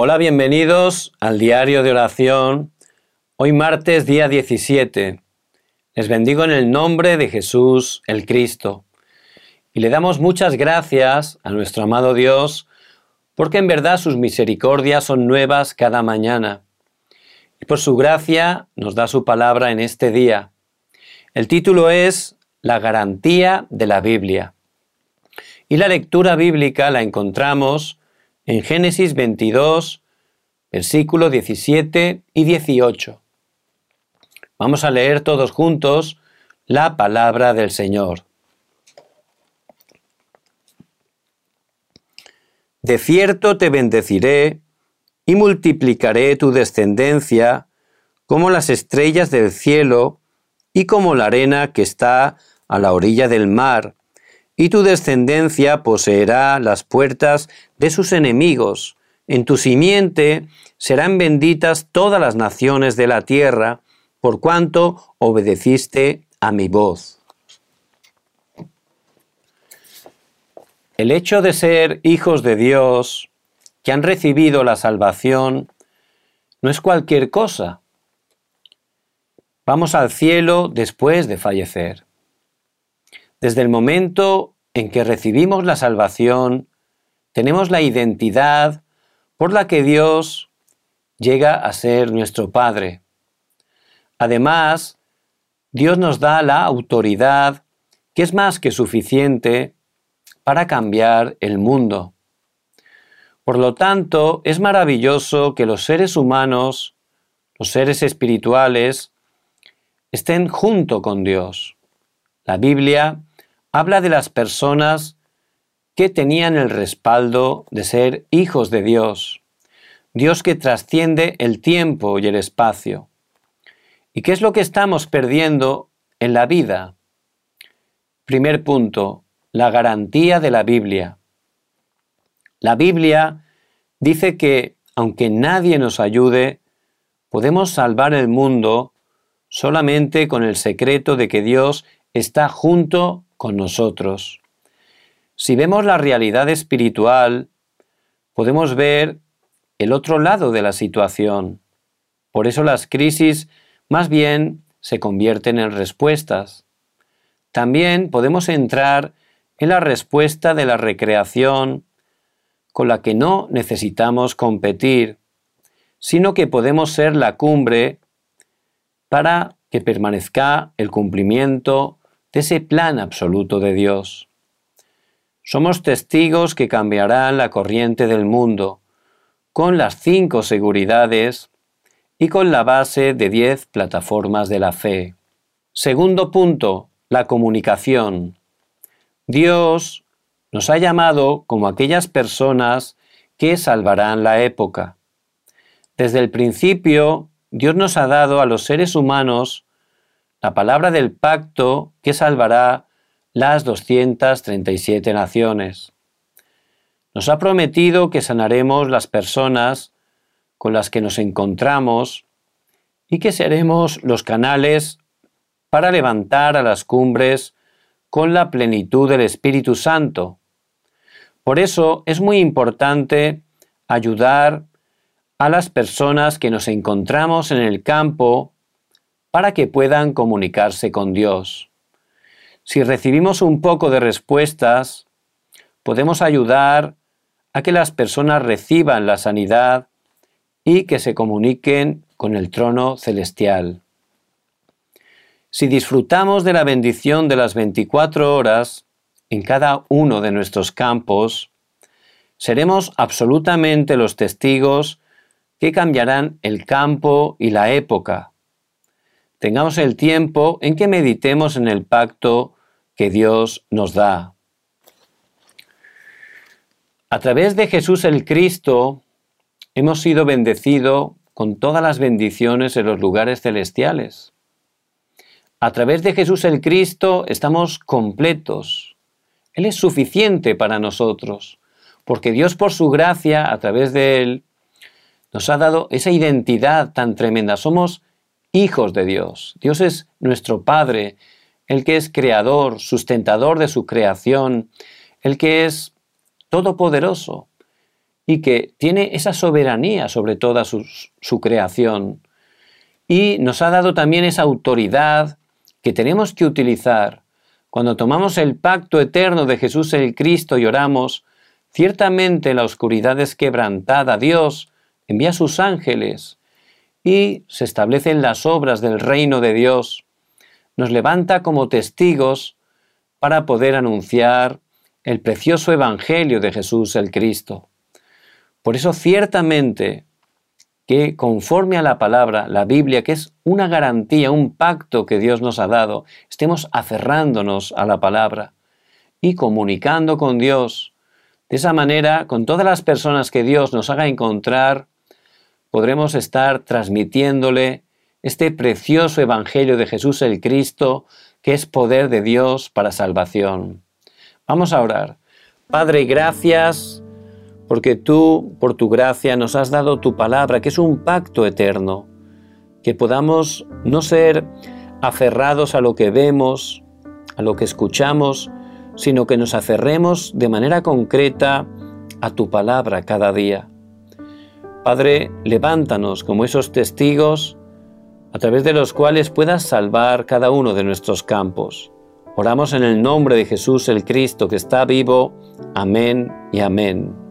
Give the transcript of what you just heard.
Hola, bienvenidos al diario de oración. Hoy martes día 17. Les bendigo en el nombre de Jesús el Cristo. Y le damos muchas gracias a nuestro amado Dios porque en verdad sus misericordias son nuevas cada mañana. Y por su gracia nos da su palabra en este día. El título es La garantía de la Biblia. Y la lectura bíblica la encontramos en Génesis 22, versículos 17 y 18. Vamos a leer todos juntos la palabra del Señor. De cierto te bendeciré y multiplicaré tu descendencia como las estrellas del cielo y como la arena que está a la orilla del mar y tu descendencia poseerá las puertas de sus enemigos. En tu simiente serán benditas todas las naciones de la tierra, por cuanto obedeciste a mi voz. El hecho de ser hijos de Dios, que han recibido la salvación, no es cualquier cosa. Vamos al cielo después de fallecer. Desde el momento en que recibimos la salvación, tenemos la identidad por la que Dios llega a ser nuestro Padre. Además, Dios nos da la autoridad que es más que suficiente para cambiar el mundo. Por lo tanto, es maravilloso que los seres humanos, los seres espirituales, estén junto con Dios. La Biblia habla de las personas que tenían el respaldo de ser hijos de Dios, Dios que trasciende el tiempo y el espacio. ¿Y qué es lo que estamos perdiendo en la vida? Primer punto, la garantía de la Biblia. La Biblia dice que, aunque nadie nos ayude, podemos salvar el mundo solamente con el secreto de que Dios está junto con nosotros. Si vemos la realidad espiritual, podemos ver el otro lado de la situación. Por eso las crisis más bien se convierten en respuestas. También podemos entrar en la respuesta de la recreación con la que no necesitamos competir, sino que podemos ser la cumbre para que permanezca el cumplimiento de ese plan absoluto de Dios. Somos testigos que cambiarán la corriente del mundo con las cinco seguridades y con la base de diez plataformas de la fe. Segundo punto, la comunicación. Dios nos ha llamado como aquellas personas que salvarán la época. Desde el principio, Dios nos ha dado a los seres humanos la palabra del pacto que salvará las 237 naciones. Nos ha prometido que sanaremos las personas con las que nos encontramos y que seremos los canales para levantar a las cumbres con la plenitud del Espíritu Santo. Por eso es muy importante ayudar a las personas que nos encontramos en el campo para que puedan comunicarse con Dios. Si recibimos un poco de respuestas, podemos ayudar a que las personas reciban la sanidad y que se comuniquen con el trono celestial. Si disfrutamos de la bendición de las 24 horas en cada uno de nuestros campos, seremos absolutamente los testigos que cambiarán el campo y la época tengamos el tiempo en que meditemos en el pacto que Dios nos da. A través de Jesús el Cristo hemos sido bendecidos con todas las bendiciones en los lugares celestiales. A través de Jesús el Cristo estamos completos. Él es suficiente para nosotros, porque Dios por su gracia, a través de Él, nos ha dado esa identidad tan tremenda. Somos hijos de Dios. Dios es nuestro Padre, el que es creador, sustentador de su creación, el que es todopoderoso. y que tiene esa soberanía sobre toda su, creación. Y nos ha dado también esa autoridad que tenemos que utilizar cuando tomamos el pacto eterno de Jesús el Cristo y oramos, ciertamente la oscuridad es quebrantada, Dios envía sus ángeles y se establecen las obras del reino de Dios. Nos levanta como testigos para poder anunciar el precioso Evangelio de Jesús el Cristo. Por eso ciertamente que conforme a la palabra, la Biblia, que es una garantía, un pacto que Dios nos ha dado, estemos aferrándonos a la palabra y comunicando con Dios. De esa manera, con todas las personas que Dios nos haga encontrar, podremos estar transmitiéndole este precioso Evangelio de Jesús el Cristo, que es poder de Dios para salvación. Vamos a orar. Padre, gracias porque tú, por tu gracia, nos has dado tu palabra, que es un pacto eterno, que podamos no ser aferrados a lo que vemos, a lo que escuchamos, sino que nos aferremos de manera concreta a tu palabra cada día. Padre, levántanos como esos testigos a través de los cuales puedas salvar cada uno de nuestros campos. Oramos en el nombre de Jesús el Cristo que está vivo. Amén y amén.